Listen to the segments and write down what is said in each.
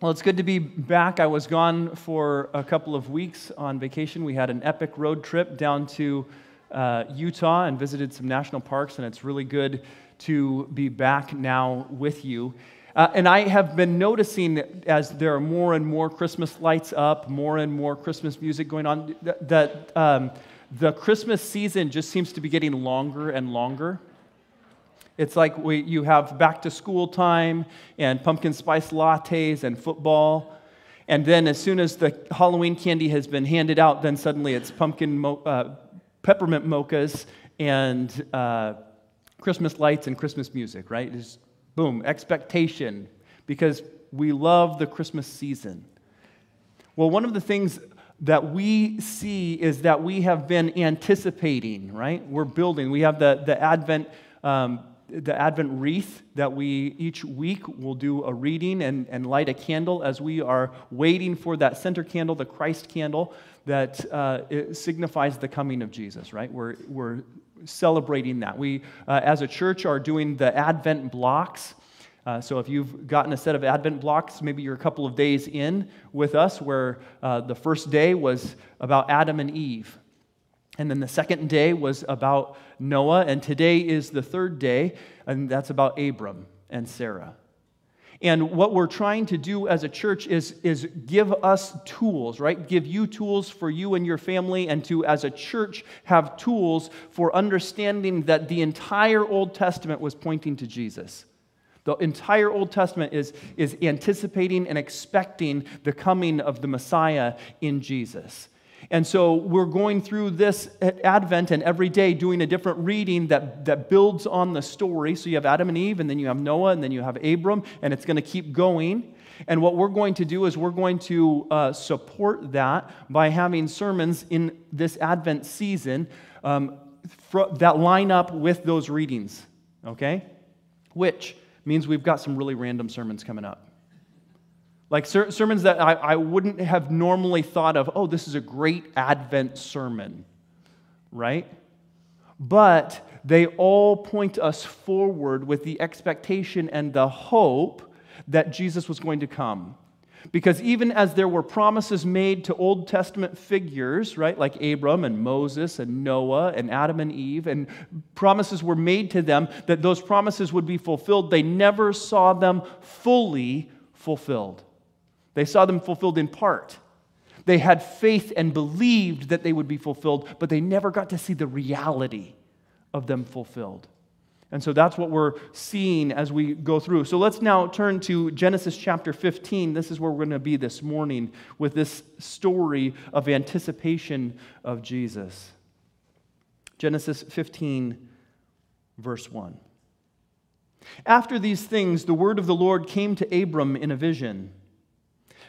Well, it's good to be back. I was gone for a couple of weeks on vacation. We had an epic road trip down to uh, Utah and visited some national parks, and it's really good to be back now with you. Uh, and I have been noticing as there are more and more Christmas lights up, more and more Christmas music going on, that, um, the Christmas season just seems to be getting longer and longer. It's like we, you have back to school time and pumpkin spice lattes and football. And then, as soon as the Halloween candy has been handed out, then suddenly it's pumpkin mo- uh, peppermint mochas and uh, Christmas lights and Christmas music, right? It's boom, expectation, because we love the Christmas season. Well, one of the things that we see is that we have been anticipating, right? We're building. We have the, the Advent. Um, the Advent wreath that we each week will do a reading and, and light a candle as we are waiting for that center candle, the Christ candle, that uh, signifies the coming of Jesus, right? We're, we're celebrating that. We, uh, as a church, are doing the Advent blocks. Uh, so if you've gotten a set of Advent blocks, maybe you're a couple of days in with us, where uh, the first day was about Adam and Eve. And then the second day was about Noah, and today is the third day, and that's about Abram and Sarah. And what we're trying to do as a church is, is give us tools, right? Give you tools for you and your family, and to, as a church, have tools for understanding that the entire Old Testament was pointing to Jesus. The entire Old Testament is, is anticipating and expecting the coming of the Messiah in Jesus. And so we're going through this Advent and every day doing a different reading that, that builds on the story. So you have Adam and Eve, and then you have Noah, and then you have Abram, and it's going to keep going. And what we're going to do is we're going to uh, support that by having sermons in this Advent season um, that line up with those readings, okay? Which means we've got some really random sermons coming up. Like ser- sermons that I, I wouldn't have normally thought of, oh, this is a great Advent sermon, right? But they all point us forward with the expectation and the hope that Jesus was going to come. Because even as there were promises made to Old Testament figures, right, like Abram and Moses and Noah and Adam and Eve, and promises were made to them that those promises would be fulfilled, they never saw them fully fulfilled. They saw them fulfilled in part. They had faith and believed that they would be fulfilled, but they never got to see the reality of them fulfilled. And so that's what we're seeing as we go through. So let's now turn to Genesis chapter 15. This is where we're going to be this morning with this story of anticipation of Jesus. Genesis 15, verse 1. After these things, the word of the Lord came to Abram in a vision.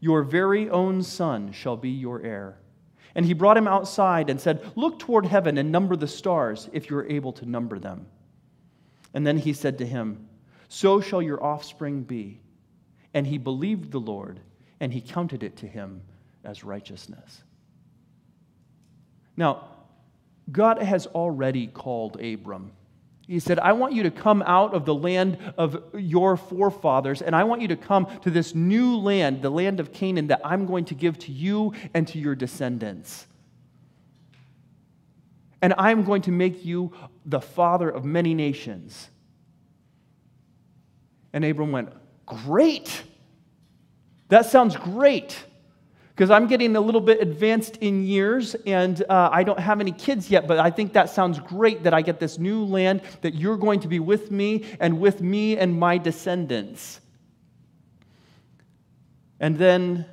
your very own son shall be your heir. And he brought him outside and said, Look toward heaven and number the stars, if you are able to number them. And then he said to him, So shall your offspring be. And he believed the Lord, and he counted it to him as righteousness. Now, God has already called Abram he said, I want you to come out of the land of your forefathers, and I want you to come to this new land, the land of Canaan, that I'm going to give to you and to your descendants. And I'm going to make you the father of many nations. And Abram went, Great! That sounds great because I'm getting a little bit advanced in years and uh, I don't have any kids yet, but I think that sounds great that I get this new land, that you're going to be with me and with me and my descendants. And then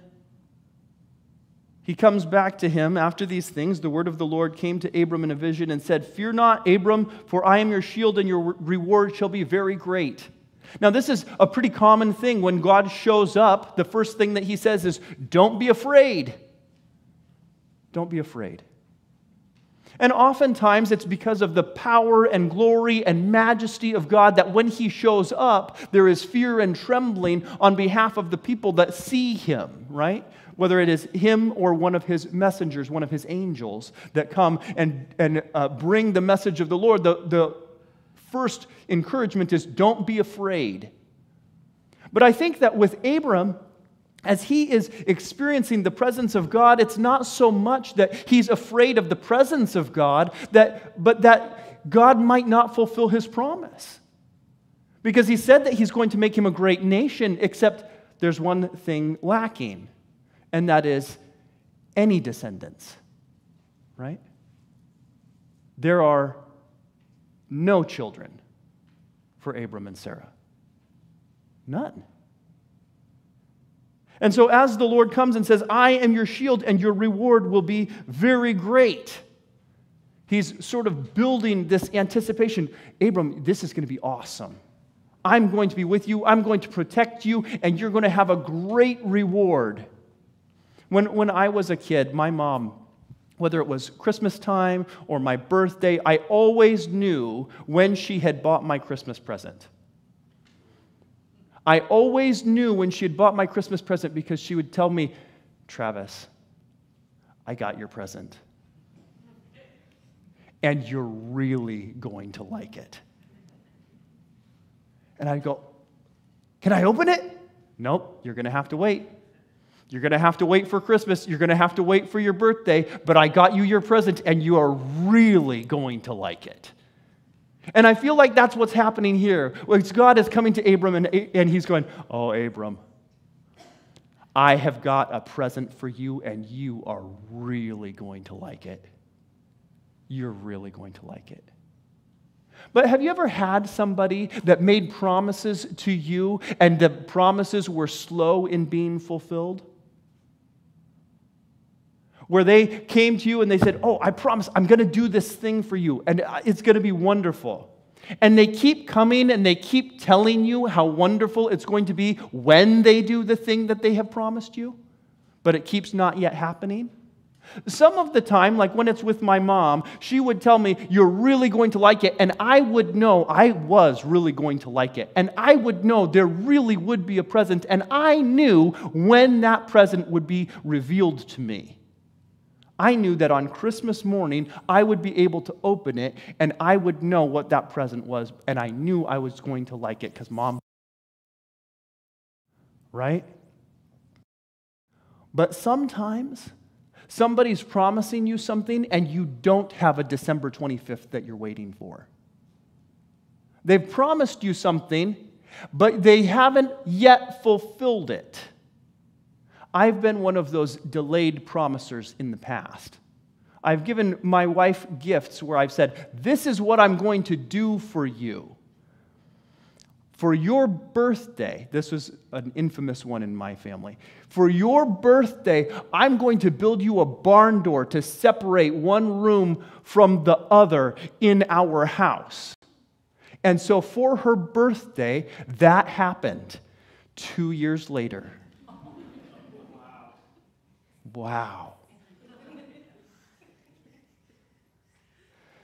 he comes back to him after these things. The word of the Lord came to Abram in a vision and said, Fear not, Abram, for I am your shield and your reward shall be very great. Now, this is a pretty common thing. When God shows up, the first thing that he says is, Don't be afraid. Don't be afraid. And oftentimes it's because of the power and glory and majesty of God that when He shows up, there is fear and trembling on behalf of the people that see Him, right? Whether it is Him or one of His messengers, one of His angels that come and, and uh, bring the message of the Lord, the, the first encouragement is don't be afraid. But I think that with Abram, as he is experiencing the presence of God, it's not so much that he's afraid of the presence of God, that, but that God might not fulfill his promise. Because he said that he's going to make him a great nation, except there's one thing lacking, and that is any descendants, right? There are no children for Abram and Sarah. None. And so, as the Lord comes and says, I am your shield and your reward will be very great, he's sort of building this anticipation. Abram, this is going to be awesome. I'm going to be with you, I'm going to protect you, and you're going to have a great reward. When, when I was a kid, my mom, whether it was Christmas time or my birthday, I always knew when she had bought my Christmas present. I always knew when she had bought my Christmas present because she would tell me, Travis, I got your present. And you're really going to like it. And I'd go, Can I open it? Nope, you're going to have to wait. You're going to have to wait for Christmas. You're going to have to wait for your birthday, but I got you your present and you are really going to like it. And I feel like that's what's happening here. God is coming to Abram and, and he's going, Oh, Abram, I have got a present for you and you are really going to like it. You're really going to like it. But have you ever had somebody that made promises to you and the promises were slow in being fulfilled? Where they came to you and they said, Oh, I promise I'm going to do this thing for you and uh, it's going to be wonderful. And they keep coming and they keep telling you how wonderful it's going to be when they do the thing that they have promised you, but it keeps not yet happening. Some of the time, like when it's with my mom, she would tell me, You're really going to like it. And I would know I was really going to like it. And I would know there really would be a present. And I knew when that present would be revealed to me. I knew that on Christmas morning, I would be able to open it and I would know what that present was. And I knew I was going to like it because mom. Right? But sometimes somebody's promising you something and you don't have a December 25th that you're waiting for. They've promised you something, but they haven't yet fulfilled it. I've been one of those delayed promisers in the past. I've given my wife gifts where I've said, This is what I'm going to do for you. For your birthday, this was an infamous one in my family. For your birthday, I'm going to build you a barn door to separate one room from the other in our house. And so for her birthday, that happened two years later. Wow.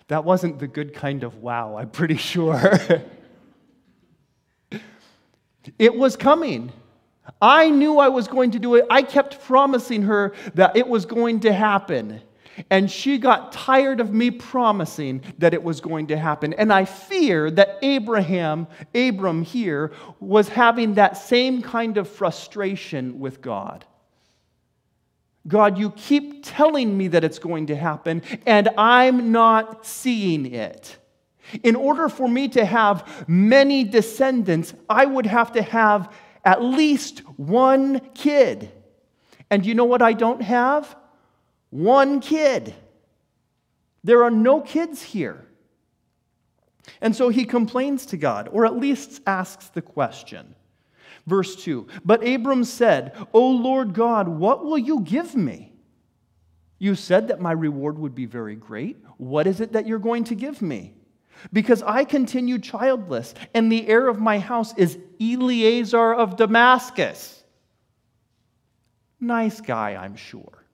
That wasn't the good kind of wow, I'm pretty sure. it was coming. I knew I was going to do it. I kept promising her that it was going to happen. And she got tired of me promising that it was going to happen. And I fear that Abraham, Abram here, was having that same kind of frustration with God. God, you keep telling me that it's going to happen, and I'm not seeing it. In order for me to have many descendants, I would have to have at least one kid. And you know what I don't have? One kid. There are no kids here. And so he complains to God, or at least asks the question Verse 2 But Abram said, O Lord God, what will you give me? You said that my reward would be very great. What is it that you're going to give me? because I continue childless, and the heir of my house is Eleazar of Damascus. Nice guy, I'm sure.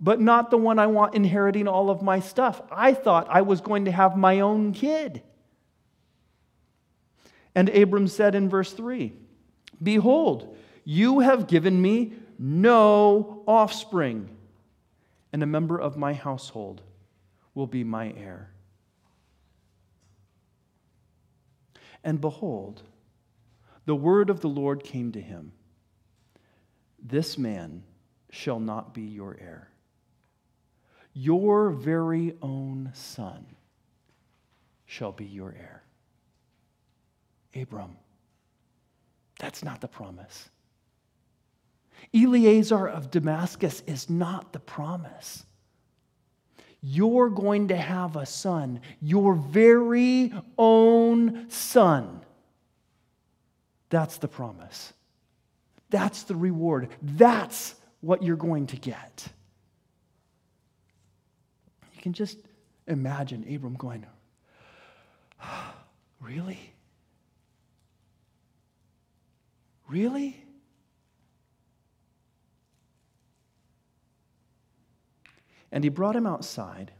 But not the one I want inheriting all of my stuff. I thought I was going to have my own kid. And Abram said in verse 3 Behold, you have given me no offspring, and a member of my household will be my heir. And behold, the word of the Lord came to him This man shall not be your heir. Your very own son shall be your heir. Abram, that's not the promise. Eleazar of Damascus is not the promise. You're going to have a son, your very own son. That's the promise. That's the reward. That's what you're going to get. You can just imagine Abram going, Really? Really? And he brought him outside.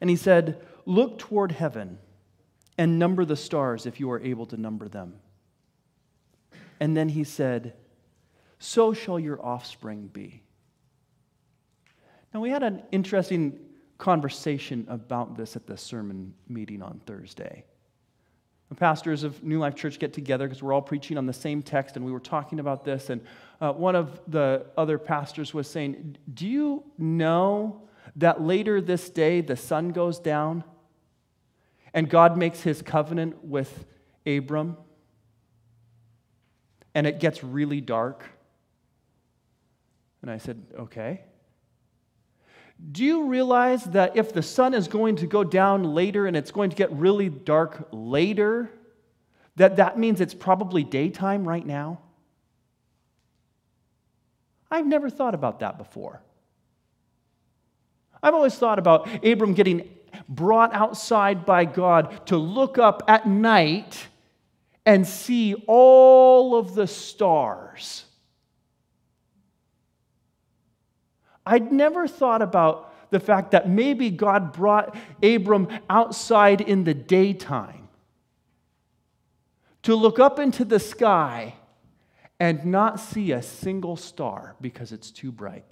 And he said, Look toward heaven and number the stars if you are able to number them. And then he said, So shall your offspring be. Now, we had an interesting conversation about this at the sermon meeting on Thursday. The pastors of New Life Church get together because we're all preaching on the same text, and we were talking about this. And uh, one of the other pastors was saying, Do you know that later this day the sun goes down and God makes his covenant with Abram? And it gets really dark. And I said, Okay. Do you realize that if the sun is going to go down later and it's going to get really dark later, that that means it's probably daytime right now? I've never thought about that before. I've always thought about Abram getting brought outside by God to look up at night and see all of the stars. I'd never thought about the fact that maybe God brought Abram outside in the daytime to look up into the sky and not see a single star because it's too bright.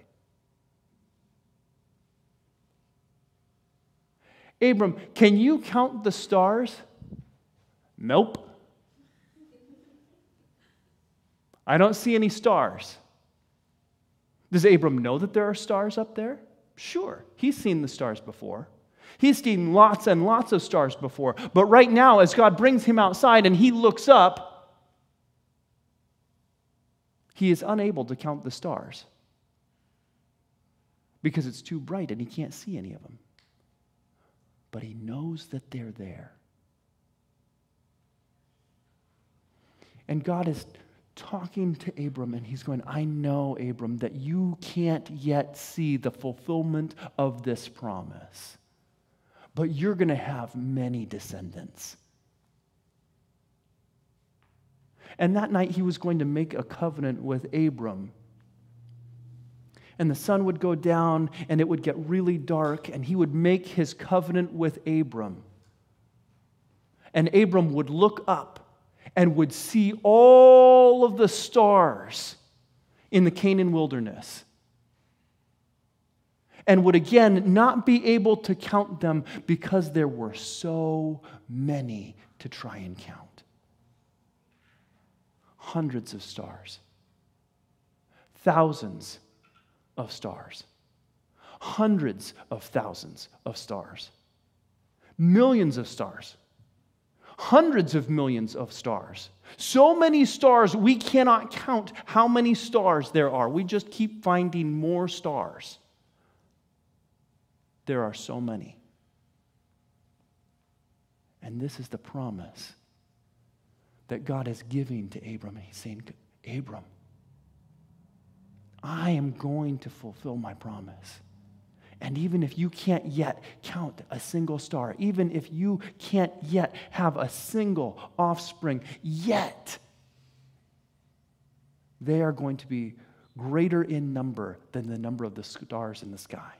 Abram, can you count the stars? Nope. I don't see any stars. Does Abram know that there are stars up there? Sure. He's seen the stars before. He's seen lots and lots of stars before. But right now, as God brings him outside and he looks up, he is unable to count the stars because it's too bright and he can't see any of them. But he knows that they're there. And God is talking to Abram, and he's going, I know, Abram, that you can't yet see the fulfillment of this promise, but you're going to have many descendants. And that night, he was going to make a covenant with Abram. And the sun would go down, and it would get really dark, and he would make his covenant with Abram. And Abram would look up and would see all of the stars in the Canaan wilderness. And would again not be able to count them because there were so many to try and count. Hundreds of stars, thousands of stars, hundreds of thousands of stars, millions of stars hundreds of millions of stars. So many stars, we cannot count how many stars there are. We just keep finding more stars. There are so many. And this is the promise that God is giving to Abram. He's saying, Abram, I am going to fulfill my promise. And even if you can't yet count a single star, even if you can't yet have a single offspring, yet, they are going to be greater in number than the number of the stars in the sky.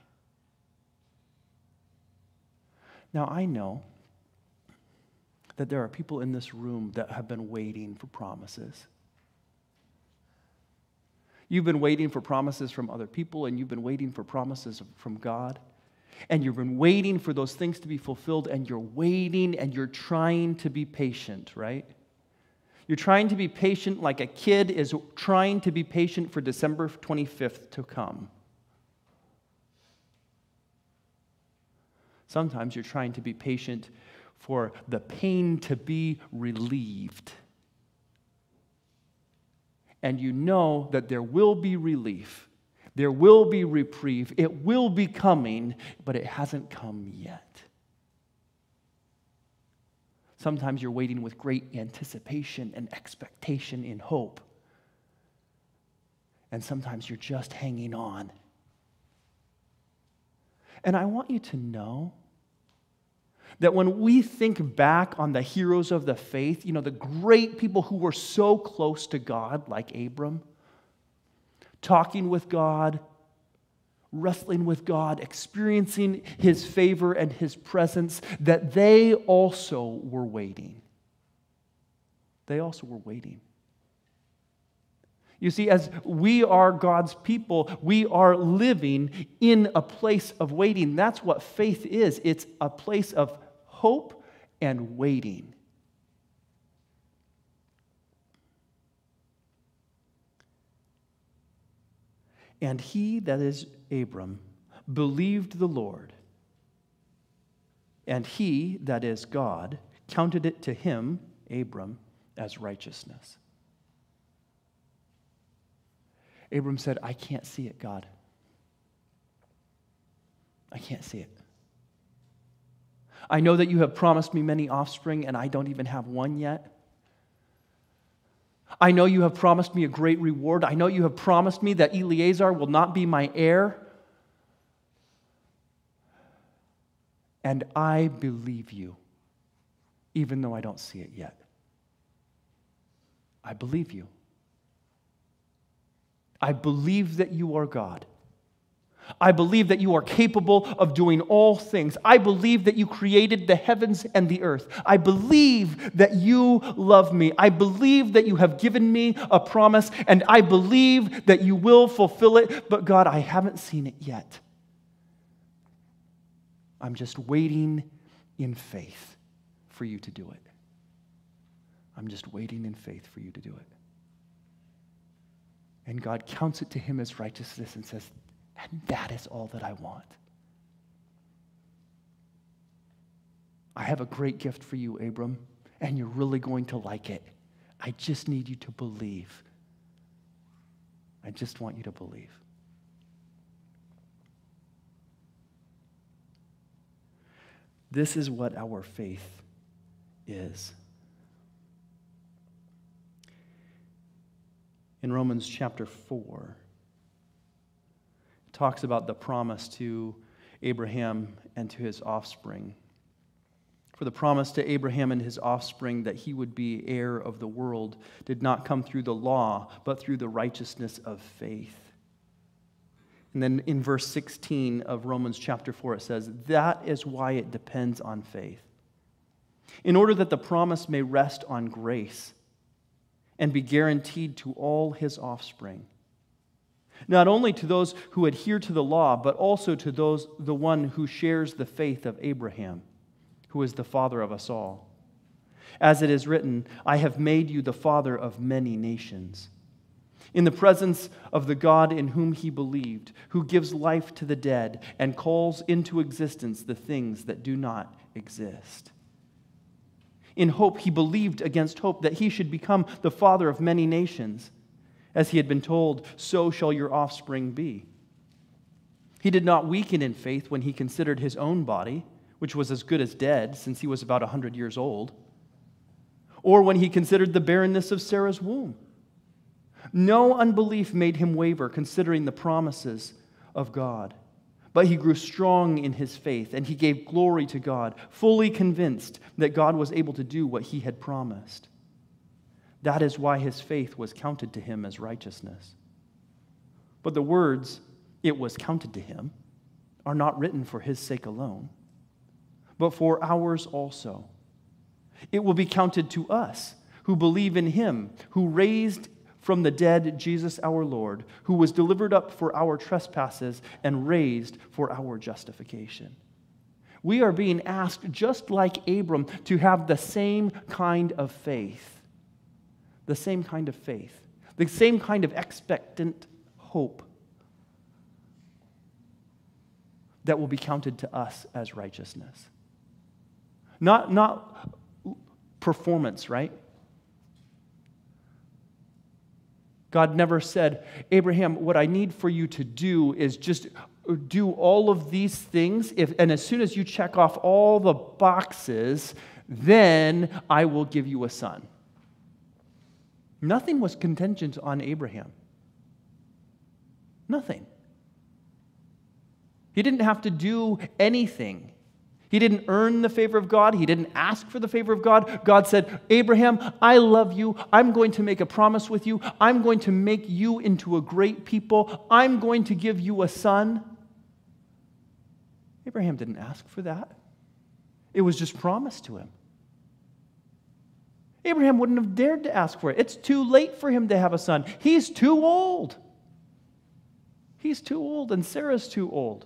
Now, I know that there are people in this room that have been waiting for promises. You've been waiting for promises from other people, and you've been waiting for promises from God. And you've been waiting for those things to be fulfilled, and you're waiting and you're trying to be patient, right? You're trying to be patient like a kid is trying to be patient for December 25th to come. Sometimes you're trying to be patient for the pain to be relieved. And you know that there will be relief, there will be reprieve, it will be coming, but it hasn't come yet. Sometimes you're waiting with great anticipation and expectation in hope. And sometimes you're just hanging on and I want you to know that when we think back on the heroes of the faith, you know, the great people who were so close to God, like Abram, talking with God, wrestling with God, experiencing his favor and his presence, that they also were waiting. They also were waiting. You see, as we are God's people, we are living in a place of waiting. That's what faith is it's a place of hope and waiting. And he, that is Abram, believed the Lord. And he, that is God, counted it to him, Abram, as righteousness. Abram said, I can't see it, God. I can't see it. I know that you have promised me many offspring, and I don't even have one yet. I know you have promised me a great reward. I know you have promised me that Eleazar will not be my heir. And I believe you, even though I don't see it yet. I believe you. I believe that you are God. I believe that you are capable of doing all things. I believe that you created the heavens and the earth. I believe that you love me. I believe that you have given me a promise, and I believe that you will fulfill it. But God, I haven't seen it yet. I'm just waiting in faith for you to do it. I'm just waiting in faith for you to do it. And God counts it to him as righteousness and says, and that is all that I want. I have a great gift for you, Abram, and you're really going to like it. I just need you to believe. I just want you to believe. This is what our faith is. in Romans chapter 4. Talks about the promise to Abraham and to his offspring. For the promise to Abraham and his offspring that he would be heir of the world did not come through the law, but through the righteousness of faith. And then in verse 16 of Romans chapter 4, it says, That is why it depends on faith. In order that the promise may rest on grace and be guaranteed to all his offspring. Not only to those who adhere to the law, but also to those the one who shares the faith of Abraham, who is the father of us all. As it is written, I have made you the father of many nations. In the presence of the God in whom he believed, who gives life to the dead and calls into existence the things that do not exist. In hope, he believed against hope that he should become the father of many nations. As he had been told, so shall your offspring be. He did not weaken in faith when he considered his own body, which was as good as dead since he was about a 100 years old, or when he considered the barrenness of Sarah's womb. No unbelief made him waver considering the promises of God But he grew strong in his faith, and he gave glory to God, fully convinced that God was able to do what he had promised. That is why his faith was counted to him as righteousness. But the words, it was counted to him, are not written for his sake alone, but for ours also. It will be counted to us who believe in him, who raised from the dead Jesus our Lord, who was delivered up for our trespasses and raised for our justification. We are being asked, just like Abram, to have the same kind of faith. The same kind of faith. The same kind of expectant hope that will be counted to us as righteousness. Not, not performance, right? God never said, Abraham, what I need for you to do is just do all of these things. If, and as soon as you check off all the boxes, then I will give you a son. Nothing was contingent on Abraham. Nothing. He didn't have to do anything. He didn't earn the favor of God. He didn't ask for the favor of God. God said, Abraham, I love you. I'm going to make a promise with you. I'm going to make you into a great people. I'm going to give you a son. Abraham didn't ask for that, it was just promised to him. Abraham wouldn't have dared to ask for it. It's too late for him to have a son. He's too old. He's too old, and Sarah's too old.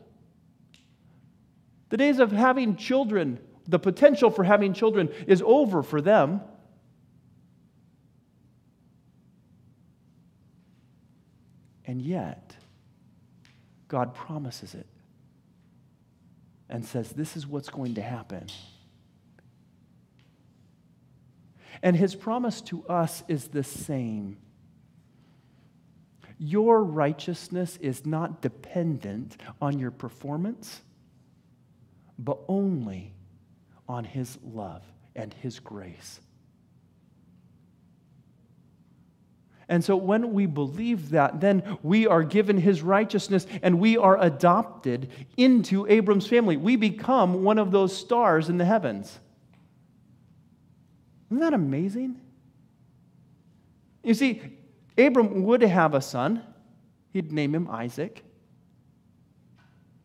The days of having children, the potential for having children, is over for them. And yet, God promises it and says, This is what's going to happen. And his promise to us is the same. Your righteousness is not dependent on your performance but only on His love and His grace. And so when we believe that, then we are given his righteousness and we are adopted into Abram's family. We become one of those stars in the heavens. Isn't that amazing? You see, Abram would have a son. He'd name him Isaac.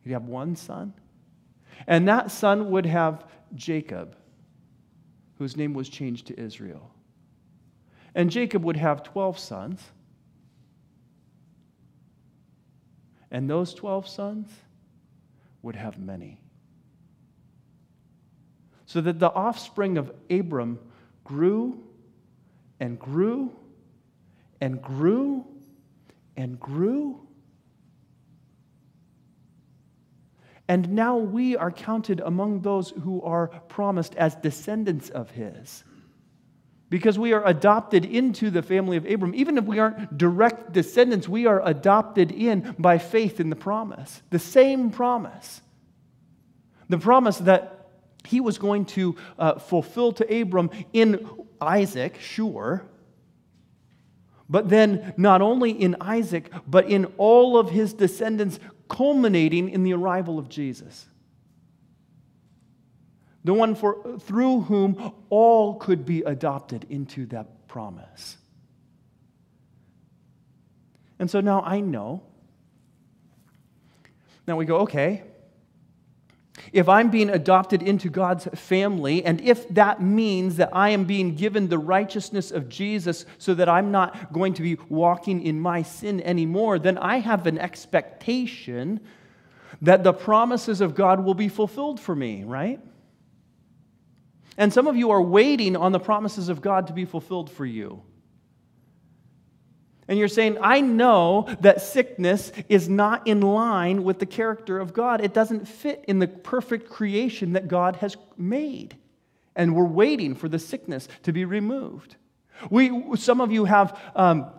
He'd have one son. And that son would have Jacob, whose name was changed to Israel. And Jacob would have 12 sons. And those 12 sons would have many. So that the offspring of Abram grew and grew and grew and grew And now we are counted among those who are promised as descendants of his. Because we are adopted into the family of Abram. Even if we aren't direct descendants, we are adopted in by faith in the promise. The same promise. The promise that he was going to uh, fulfill to Abram in Isaac, sure. But then, not only in Isaac, but in all of his descendants culminating in the arrival of Jesus. The one for, through whom all could be adopted into that promise. And so now I know. Now we go, okay, if I'm being adopted into God's family, and if that means that I am being given the righteousness of Jesus so that I'm not going to be walking in my sin anymore, then I have an expectation that the promises of God will be fulfilled for me, right? And some of you are waiting on the promises of God to be fulfilled for you. And you're saying, I know that sickness is not in line with the character of God. It doesn't fit in the perfect creation that God has made. And we're waiting for the sickness to be removed. We, some of you have um,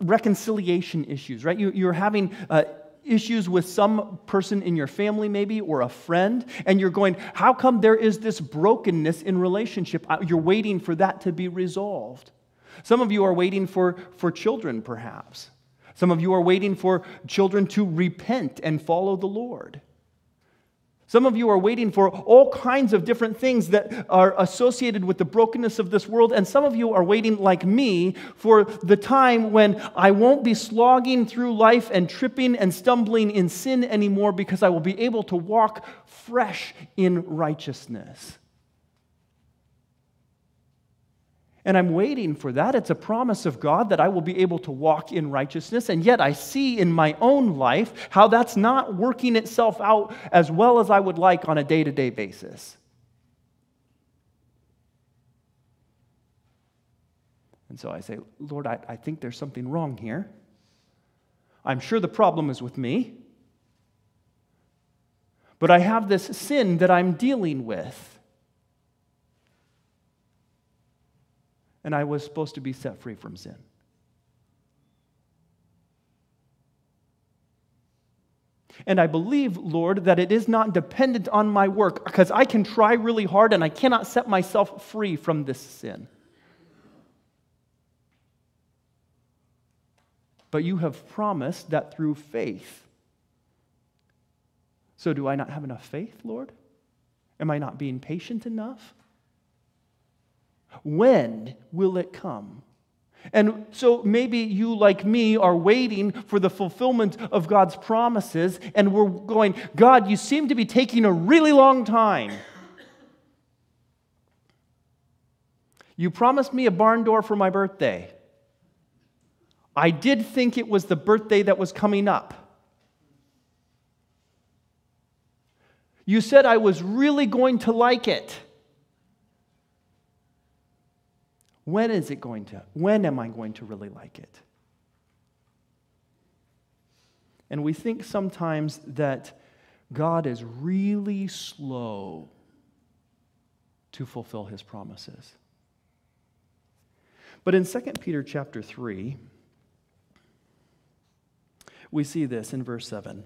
reconciliation issues, right? You, are having uh, issues with some person in your family, maybe, or a friend, and you're going, How come there is this brokenness in relationship? Uh, you're waiting for that to be resolved. Some of you are waiting for, for children, perhaps. Some of you are waiting for children to repent and follow the Lord. Some of you are waiting for all kinds of different things that are associated with the brokenness of this world. And some of you are waiting, like me, for the time when I won't be slogging through life and tripping and stumbling in sin anymore because I will be able to walk fresh in righteousness. And I'm waiting for that. It's a promise of God that I will be able to walk in righteousness. And yet I see in my own life how that's not working itself out as well as I would like on a day to day basis. And so I say, Lord, I, I think there's something wrong here. I'm sure the problem is with me. But I have this sin that I'm dealing with. And I was supposed to be set free from sin. And I believe, Lord, that it is not dependent on my work because I can try really hard and I cannot set myself free from this sin. But you have promised that through faith. So, do I not have enough faith, Lord? Am I not being patient enough? When will it come? And so maybe you, like me, are waiting for the fulfillment of God's promises, and we're going, God, you seem to be taking a really long time. You promised me a barn door for my birthday. I did think it was the birthday that was coming up. You said I was really going to like it. When is it going to, when am I going to really like it? And we think sometimes that God is really slow to fulfill his promises. But in 2 Peter chapter 3, we see this in verse 7.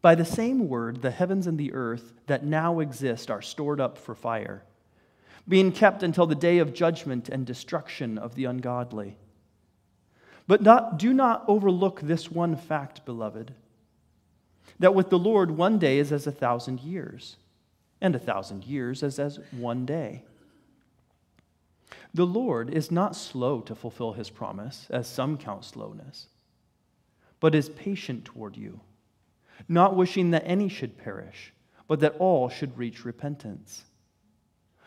By the same word, the heavens and the earth that now exist are stored up for fire being kept until the day of judgment and destruction of the ungodly. But not, do not overlook this one fact, beloved, that with the Lord one day is as a thousand years, and a thousand years as as one day. The Lord is not slow to fulfill his promise, as some count slowness, but is patient toward you, not wishing that any should perish, but that all should reach repentance.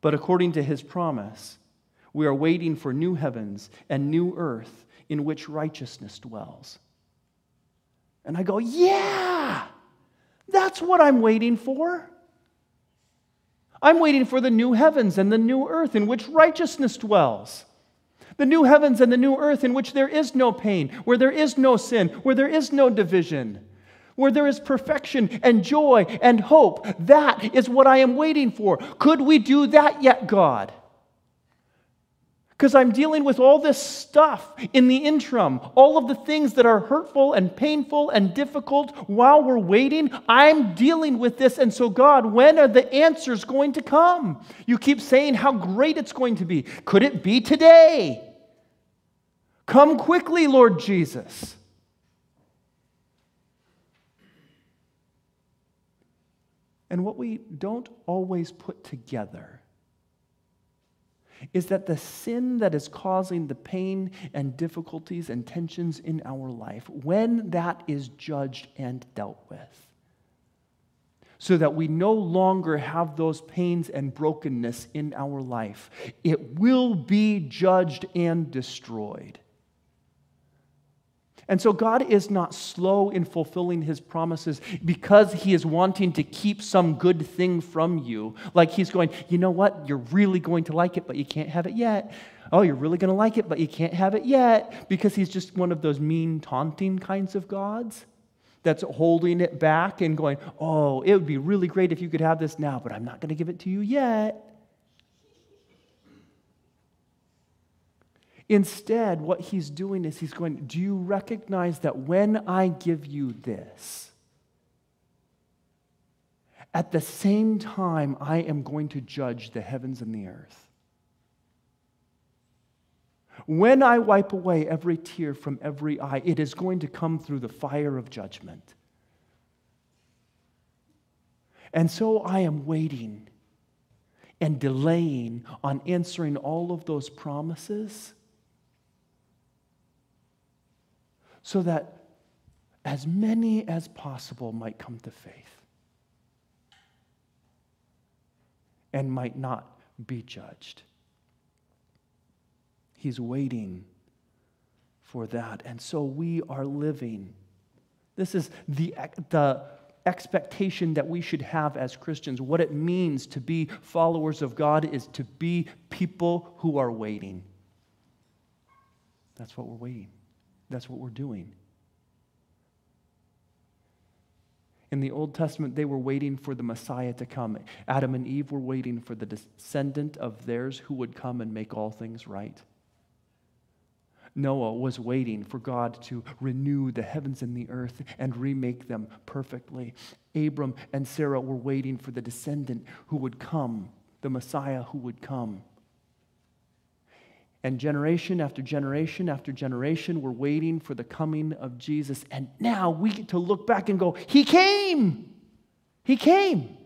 But according to his promise, we are waiting for new heavens and new earth in which righteousness dwells. And I go, yeah, that's what I'm waiting for. I'm waiting for the new heavens and the new earth in which righteousness dwells. The new heavens and the new earth in which there is no pain, where there is no sin, where there is no division where there is perfection and joy and hope. That is what I am waiting for. Could we do that yet, God? Because I'm dealing with all this stuff in the interim, all of the things that are hurtful and painful and difficult while we're waiting. I'm dealing with this. And so, God, when are the answers going to come? You keep saying how great it's going to be. Could it be today? Come quickly, Lord Jesus. And what we don't always put together is that the sin that is causing the pain and difficulties and tensions in our life, when that is judged and dealt with, so that we no longer have those pains and brokenness in our life, it will be judged and destroyed. And so God is not slow in fulfilling his promises because he is wanting to keep some good thing from you. Like he's going, you know what? You're really going to like it, but you can't have it yet. Oh, you're really going to like it, but you can't have it yet. Because he's just one of those mean, taunting kinds of gods that's holding it back and going, oh, it would be really great if you could have this now, but I'm not going to give it to you yet. Instead, what he's doing is he's going, Do you recognize that when I give you this, at the same time, I am going to judge the heavens and the earth? When I wipe away every tear from every eye, it is going to come through the fire of judgment. And so I am waiting and delaying on answering all of those promises so that as many as possible might come to faith and might not be judged. He's waiting for that. And so we are living. This is the, the expectation that we should have as Christians. What it means to be followers of God is to be people who are waiting. That's what we're waiting. That's what we're doing. In the Old Testament, they were waiting for the Messiah to come. Adam and Eve were waiting for the descendant of theirs who would come and make all things right. Noah was waiting for God to renew the heavens and the earth and remake them perfectly. Abram and Sarah were waiting for the descendant who would come, the Messiah who would come. And generation after generation after generation, we're waiting for the coming of Jesus. And now we get to look back and go, He came! He came.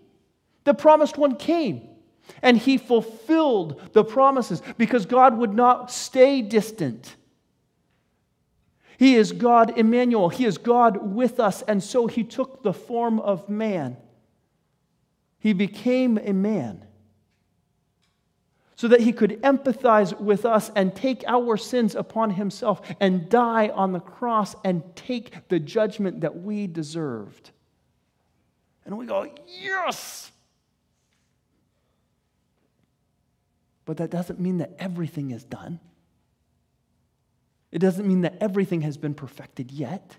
The promised one came. And He fulfilled the promises because God would not stay distant. He is God Emmanuel. He is God with us. And so He took the form of man. He became a man so that he could empathize with us and take our sins upon himself and die on the cross and take the judgment that we deserved. And we go, yes! But that doesn't mean that everything is done. It doesn't mean that everything has been perfected yet.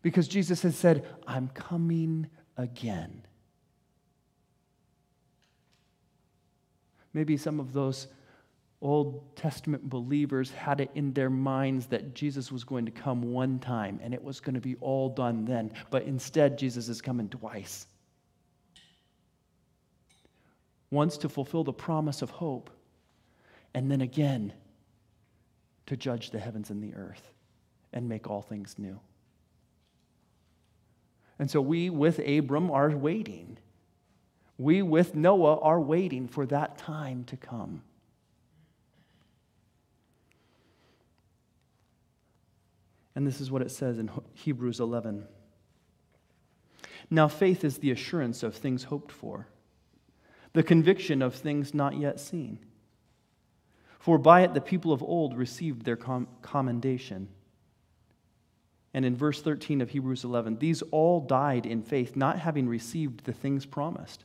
Because Jesus has said, I'm coming again. Maybe some of those Old Testament believers had it in their minds that Jesus was going to come one time and it was going to be all done then. But instead, Jesus is coming twice. Once to fulfill the promise of hope, and then again to judge the heavens and the earth and make all things new. And so we, with Abram, are waiting we, with Noah, are waiting for that time to come. And this is what it says in Hebrews 11. Now, faith is the assurance of things hoped for, the conviction of things not yet seen. For by it the people of old received their com- commendation. And in verse 13 of Hebrews 11, these all died in faith, not having received the things promised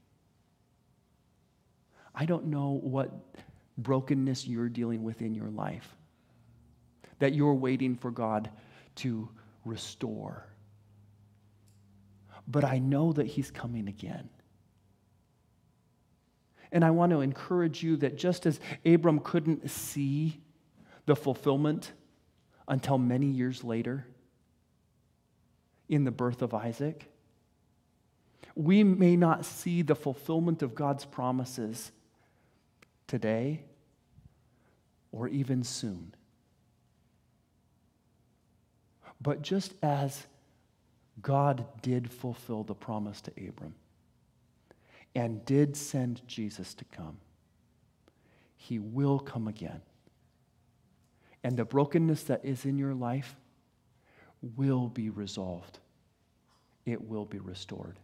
I don't know what brokenness you're dealing with in your life that you're waiting for God to restore. But I know that He's coming again. And I want to encourage you that just as Abram couldn't see the fulfillment until many years later in the birth of Isaac, we may not see the fulfillment of God's promises today, or even soon. But just as God did fulfill the promise to Abram and did send Jesus to come, he will come again. And the brokenness that is in your life will be resolved, it will be restored.